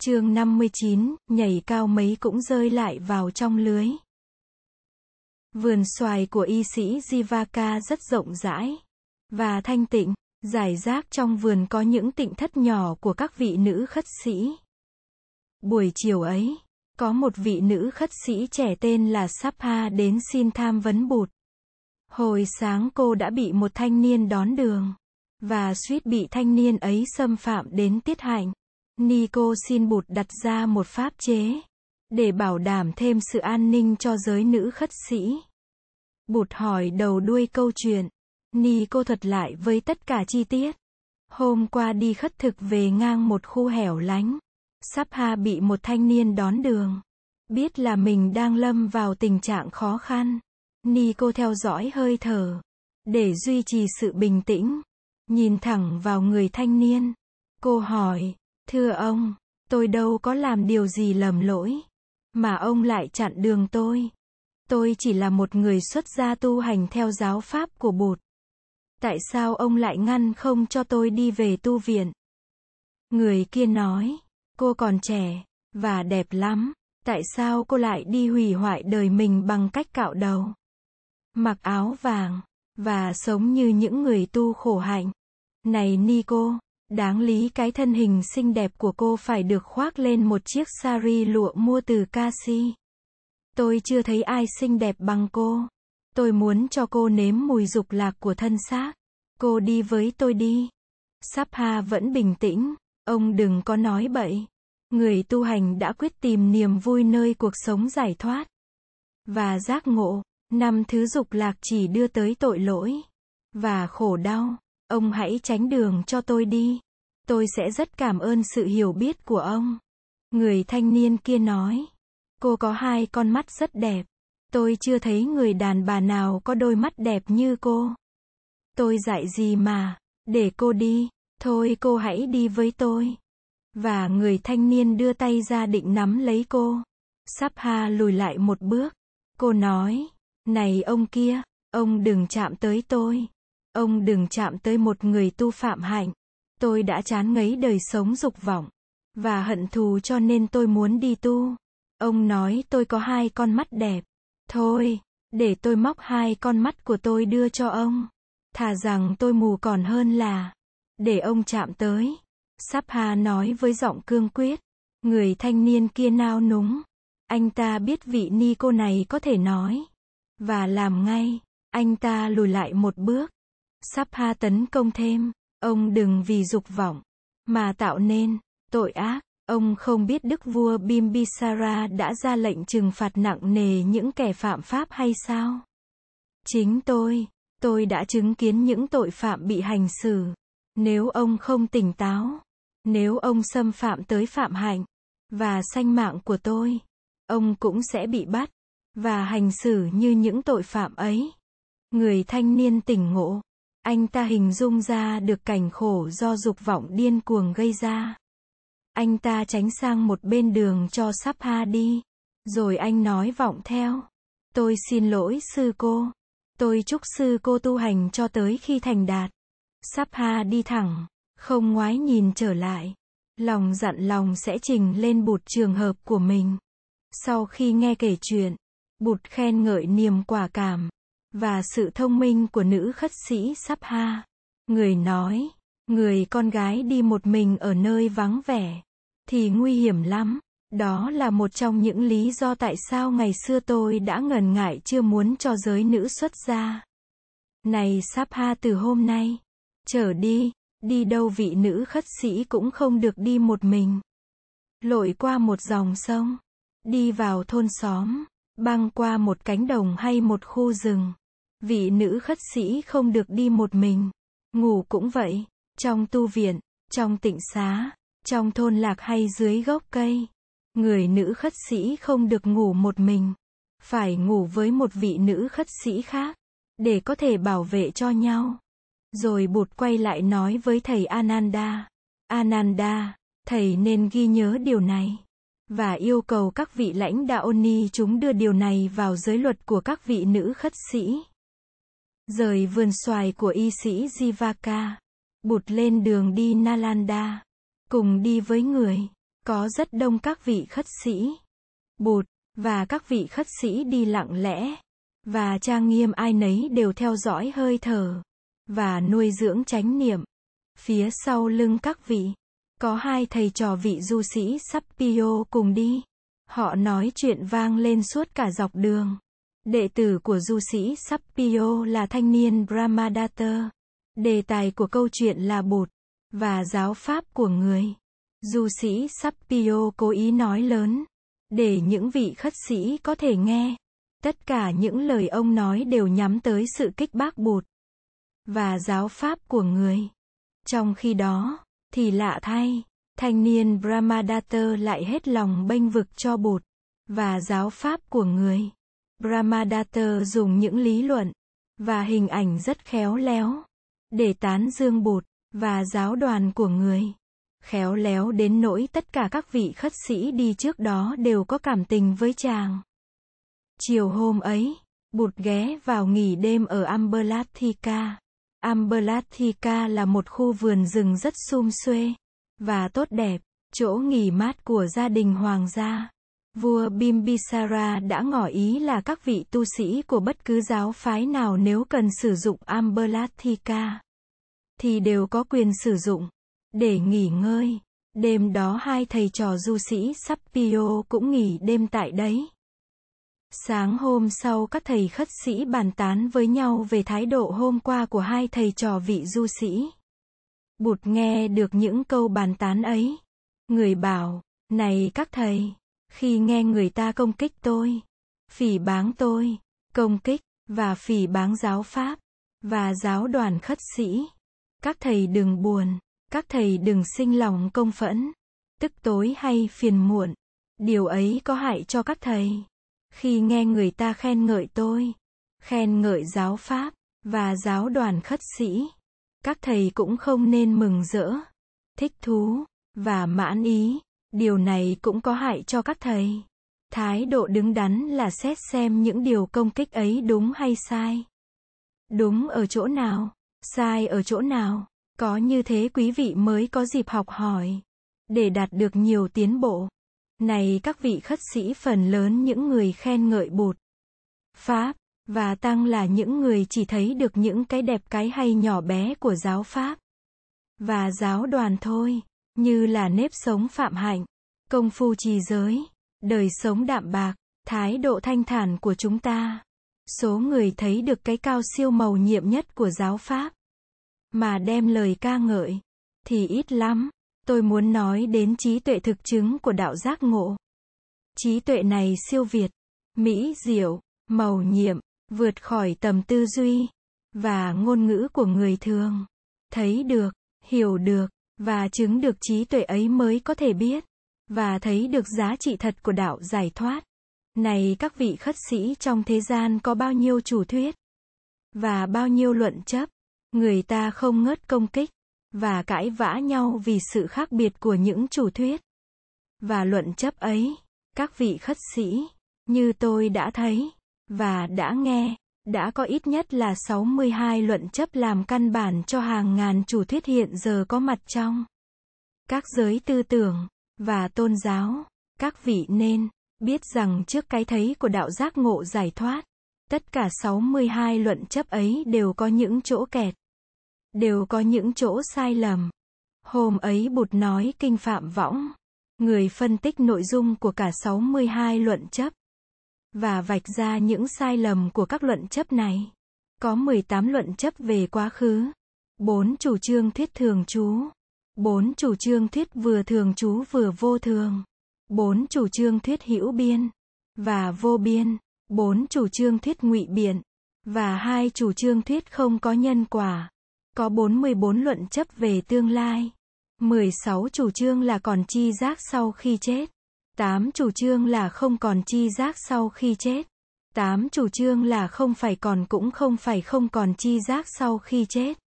chương 59, nhảy cao mấy cũng rơi lại vào trong lưới. Vườn xoài của y sĩ Jivaka rất rộng rãi và thanh tịnh, giải rác trong vườn có những tịnh thất nhỏ của các vị nữ khất sĩ. Buổi chiều ấy, có một vị nữ khất sĩ trẻ tên là Sapha đến xin tham vấn bụt. Hồi sáng cô đã bị một thanh niên đón đường, và suýt bị thanh niên ấy xâm phạm đến tiết hạnh. Nico xin bụt đặt ra một pháp chế, để bảo đảm thêm sự an ninh cho giới nữ khất sĩ. Bụt hỏi đầu đuôi câu chuyện. Nico thuật lại với tất cả chi tiết. Hôm qua đi khất thực về ngang một khu hẻo lánh. Sắp ha bị một thanh niên đón đường. Biết là mình đang lâm vào tình trạng khó khăn. Nico theo dõi hơi thở. Để duy trì sự bình tĩnh. Nhìn thẳng vào người thanh niên. Cô hỏi, thưa ông, tôi đâu có làm điều gì lầm lỗi. Mà ông lại chặn đường tôi. Tôi chỉ là một người xuất gia tu hành theo giáo pháp của Bụt. Tại sao ông lại ngăn không cho tôi đi về tu viện? Người kia nói, cô còn trẻ, và đẹp lắm, tại sao cô lại đi hủy hoại đời mình bằng cách cạo đầu? Mặc áo vàng, và sống như những người tu khổ hạnh. Này Nico, đáng lý cái thân hình xinh đẹp của cô phải được khoác lên một chiếc sari lụa mua từ Kasi. Tôi chưa thấy ai xinh đẹp bằng cô. Tôi muốn cho cô nếm mùi dục lạc của thân xác. Cô đi với tôi đi. Sapha vẫn bình tĩnh. Ông đừng có nói bậy. Người tu hành đã quyết tìm niềm vui nơi cuộc sống giải thoát. Và giác ngộ, năm thứ dục lạc chỉ đưa tới tội lỗi. Và khổ đau. Ông hãy tránh đường cho tôi đi. Tôi sẽ rất cảm ơn sự hiểu biết của ông. Người thanh niên kia nói. Cô có hai con mắt rất đẹp. Tôi chưa thấy người đàn bà nào có đôi mắt đẹp như cô. Tôi dạy gì mà, để cô đi, thôi cô hãy đi với tôi. Và người thanh niên đưa tay ra định nắm lấy cô. Sắp ha lùi lại một bước. Cô nói, này ông kia, ông đừng chạm tới tôi. Ông đừng chạm tới một người tu phạm hạnh. Tôi đã chán ngấy đời sống dục vọng. Và hận thù cho nên tôi muốn đi tu. Ông nói tôi có hai con mắt đẹp. Thôi, để tôi móc hai con mắt của tôi đưa cho ông. Thà rằng tôi mù còn hơn là để ông chạm tới. Sắp Hà nói với giọng cương quyết. Người thanh niên kia nao núng. Anh ta biết vị ni cô này có thể nói. Và làm ngay. Anh ta lùi lại một bước. Sắp ha tấn công thêm. Ông đừng vì dục vọng. Mà tạo nên tội ác. Ông không biết đức vua Bimbisara đã ra lệnh trừng phạt nặng nề những kẻ phạm pháp hay sao? Chính tôi, tôi đã chứng kiến những tội phạm bị hành xử. Nếu ông không tỉnh táo, nếu ông xâm phạm tới phạm hạnh và sanh mạng của tôi, ông cũng sẽ bị bắt và hành xử như những tội phạm ấy. Người thanh niên tỉnh ngộ, anh ta hình dung ra được cảnh khổ do dục vọng điên cuồng gây ra. Anh ta tránh sang một bên đường cho sắp ha đi. Rồi anh nói vọng theo. Tôi xin lỗi sư cô. Tôi chúc sư cô tu hành cho tới khi thành đạt. Sắp ha đi thẳng, không ngoái nhìn trở lại. Lòng dặn lòng sẽ trình lên bụt trường hợp của mình. Sau khi nghe kể chuyện, bụt khen ngợi niềm quả cảm và sự thông minh của nữ khất sĩ sắp ha. Người nói, người con gái đi một mình ở nơi vắng vẻ thì nguy hiểm lắm. Đó là một trong những lý do tại sao ngày xưa tôi đã ngần ngại chưa muốn cho giới nữ xuất gia. Này sắp ha từ hôm nay, trở đi, đi đâu vị nữ khất sĩ cũng không được đi một mình. Lội qua một dòng sông, đi vào thôn xóm, băng qua một cánh đồng hay một khu rừng. Vị nữ khất sĩ không được đi một mình. Ngủ cũng vậy, trong tu viện, trong tịnh xá, trong thôn lạc hay dưới gốc cây, người nữ khất sĩ không được ngủ một mình, phải ngủ với một vị nữ khất sĩ khác, để có thể bảo vệ cho nhau. Rồi bụt quay lại nói với thầy Ananda, Ananda, thầy nên ghi nhớ điều này. Và yêu cầu các vị lãnh đạo ni chúng đưa điều này vào giới luật của các vị nữ khất sĩ. Rời vườn xoài của y sĩ Jivaka, bụt lên đường đi Nalanda cùng đi với người có rất đông các vị khất sĩ, bụt, và các vị khất sĩ đi lặng lẽ, và trang nghiêm ai nấy đều theo dõi hơi thở, và nuôi dưỡng chánh niệm. Phía sau lưng các vị, có hai thầy trò vị du sĩ Sappio cùng đi. Họ nói chuyện vang lên suốt cả dọc đường. Đệ tử của du sĩ Sappio là thanh niên Brahmadatta. Đề tài của câu chuyện là bột và giáo pháp của người. Du sĩ Sappio cố ý nói lớn để những vị khất sĩ có thể nghe. Tất cả những lời ông nói đều nhắm tới sự kích bác bột và giáo pháp của người. Trong khi đó, thì lạ thay, thanh niên Brahmadatta lại hết lòng bênh vực cho bột và giáo pháp của người. Brahmadatta dùng những lý luận và hình ảnh rất khéo léo để tán dương bụt và giáo đoàn của người. Khéo léo đến nỗi tất cả các vị khất sĩ đi trước đó đều có cảm tình với chàng. Chiều hôm ấy, Bụt ghé vào nghỉ đêm ở Amberlathika. Amberlathika là một khu vườn rừng rất sum xuê và tốt đẹp, chỗ nghỉ mát của gia đình hoàng gia. Vua Bimbisara đã ngỏ ý là các vị tu sĩ của bất cứ giáo phái nào nếu cần sử dụng Amberlathika, thì đều có quyền sử dụng để nghỉ ngơi. Đêm đó hai thầy trò du sĩ Sappio cũng nghỉ đêm tại đấy. Sáng hôm sau các thầy khất sĩ bàn tán với nhau về thái độ hôm qua của hai thầy trò vị du sĩ. Bụt nghe được những câu bàn tán ấy. Người bảo, này các thầy, khi nghe người ta công kích tôi, phỉ báng tôi, công kích, và phỉ báng giáo pháp, và giáo đoàn khất sĩ. Các thầy đừng buồn, các thầy đừng sinh lòng công phẫn, tức tối hay phiền muộn. Điều ấy có hại cho các thầy. Khi nghe người ta khen ngợi tôi, khen ngợi giáo pháp, và giáo đoàn khất sĩ, các thầy cũng không nên mừng rỡ, thích thú, và mãn ý. Điều này cũng có hại cho các thầy. Thái độ đứng đắn là xét xem những điều công kích ấy đúng hay sai. Đúng ở chỗ nào, sai ở chỗ nào, có như thế quý vị mới có dịp học hỏi, để đạt được nhiều tiến bộ. Này các vị khất sĩ phần lớn những người khen ngợi bụt, Pháp, và Tăng là những người chỉ thấy được những cái đẹp cái hay nhỏ bé của giáo Pháp. Và giáo đoàn thôi, như là nếp sống phạm hạnh, công phu trì giới, đời sống đạm bạc, thái độ thanh thản của chúng ta. Số người thấy được cái cao siêu màu nhiệm nhất của giáo Pháp, mà đem lời ca ngợi, thì ít lắm. Tôi muốn nói đến trí tuệ thực chứng của đạo giác ngộ. Trí tuệ này siêu việt, mỹ diệu, màu nhiệm, vượt khỏi tầm tư duy và ngôn ngữ của người thường. Thấy được, hiểu được và chứng được trí tuệ ấy mới có thể biết và thấy được giá trị thật của đạo giải thoát. Này các vị khất sĩ trong thế gian có bao nhiêu chủ thuyết và bao nhiêu luận chấp, người ta không ngớt công kích và cãi vã nhau vì sự khác biệt của những chủ thuyết và luận chấp ấy. Các vị khất sĩ, như tôi đã thấy và đã nghe, đã có ít nhất là 62 luận chấp làm căn bản cho hàng ngàn chủ thuyết hiện giờ có mặt trong các giới tư tưởng và tôn giáo. Các vị nên biết rằng trước cái thấy của đạo giác ngộ giải thoát, tất cả 62 luận chấp ấy đều có những chỗ kẹt đều có những chỗ sai lầm. Hôm ấy Bụt nói kinh Phạm Võng, người phân tích nội dung của cả 62 luận chấp và vạch ra những sai lầm của các luận chấp này. Có 18 luận chấp về quá khứ, 4 chủ trương thuyết thường trú, 4 chủ trương thuyết vừa thường trú vừa vô thường, 4 chủ trương thuyết hữu biên và vô biên, 4 chủ trương thuyết ngụy biện và hai chủ trương thuyết không có nhân quả. Có 44 luận chấp về tương lai. 16 chủ trương là còn chi giác sau khi chết. 8 chủ trương là không còn chi giác sau khi chết. 8 chủ trương là không phải còn cũng không phải không còn chi giác sau khi chết.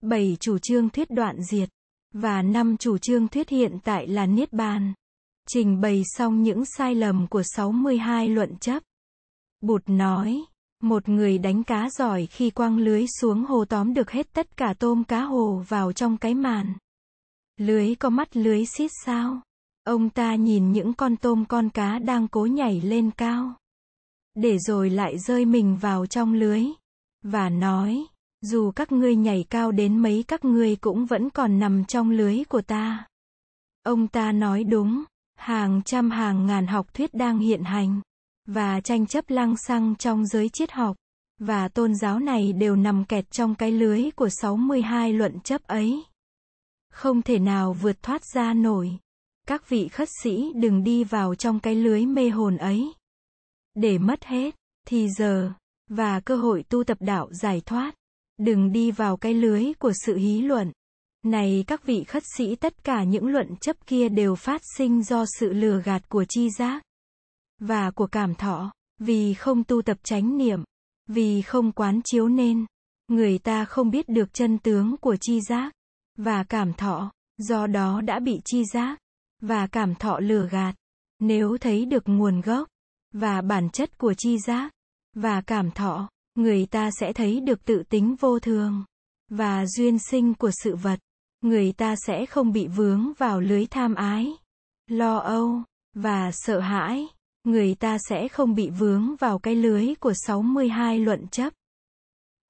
7 chủ trương thuyết đoạn diệt. Và 5 chủ trương thuyết hiện tại là Niết Bàn. Trình bày xong những sai lầm của 62 luận chấp. Bụt nói, một người đánh cá giỏi khi quăng lưới xuống hồ tóm được hết tất cả tôm cá hồ vào trong cái màn. Lưới có mắt lưới xít sao? Ông ta nhìn những con tôm con cá đang cố nhảy lên cao. Để rồi lại rơi mình vào trong lưới. Và nói, dù các ngươi nhảy cao đến mấy các ngươi cũng vẫn còn nằm trong lưới của ta. Ông ta nói đúng, hàng trăm hàng ngàn học thuyết đang hiện hành, và tranh chấp lăng xăng trong giới triết học, và tôn giáo này đều nằm kẹt trong cái lưới của 62 luận chấp ấy. Không thể nào vượt thoát ra nổi. Các vị khất sĩ đừng đi vào trong cái lưới mê hồn ấy. Để mất hết, thì giờ, và cơ hội tu tập đạo giải thoát. Đừng đi vào cái lưới của sự hí luận. Này các vị khất sĩ tất cả những luận chấp kia đều phát sinh do sự lừa gạt của chi giác và của cảm thọ, vì không tu tập chánh niệm, vì không quán chiếu nên, người ta không biết được chân tướng của chi giác và cảm thọ, do đó đã bị chi giác và cảm thọ lừa gạt. Nếu thấy được nguồn gốc và bản chất của chi giác và cảm thọ, người ta sẽ thấy được tự tính vô thường và duyên sinh của sự vật. Người ta sẽ không bị vướng vào lưới tham ái, lo âu và sợ hãi. Người ta sẽ không bị vướng vào cái lưới của 62 luận chấp.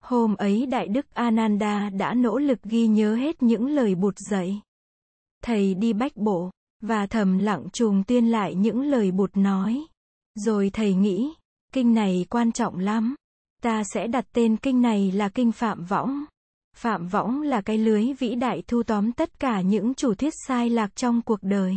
Hôm ấy Đại Đức Ananda đã nỗ lực ghi nhớ hết những lời bụt dạy. Thầy đi bách bộ, và thầm lặng trùng tuyên lại những lời bụt nói. Rồi thầy nghĩ, kinh này quan trọng lắm. Ta sẽ đặt tên kinh này là kinh Phạm Võng. Phạm Võng là cái lưới vĩ đại thu tóm tất cả những chủ thuyết sai lạc trong cuộc đời.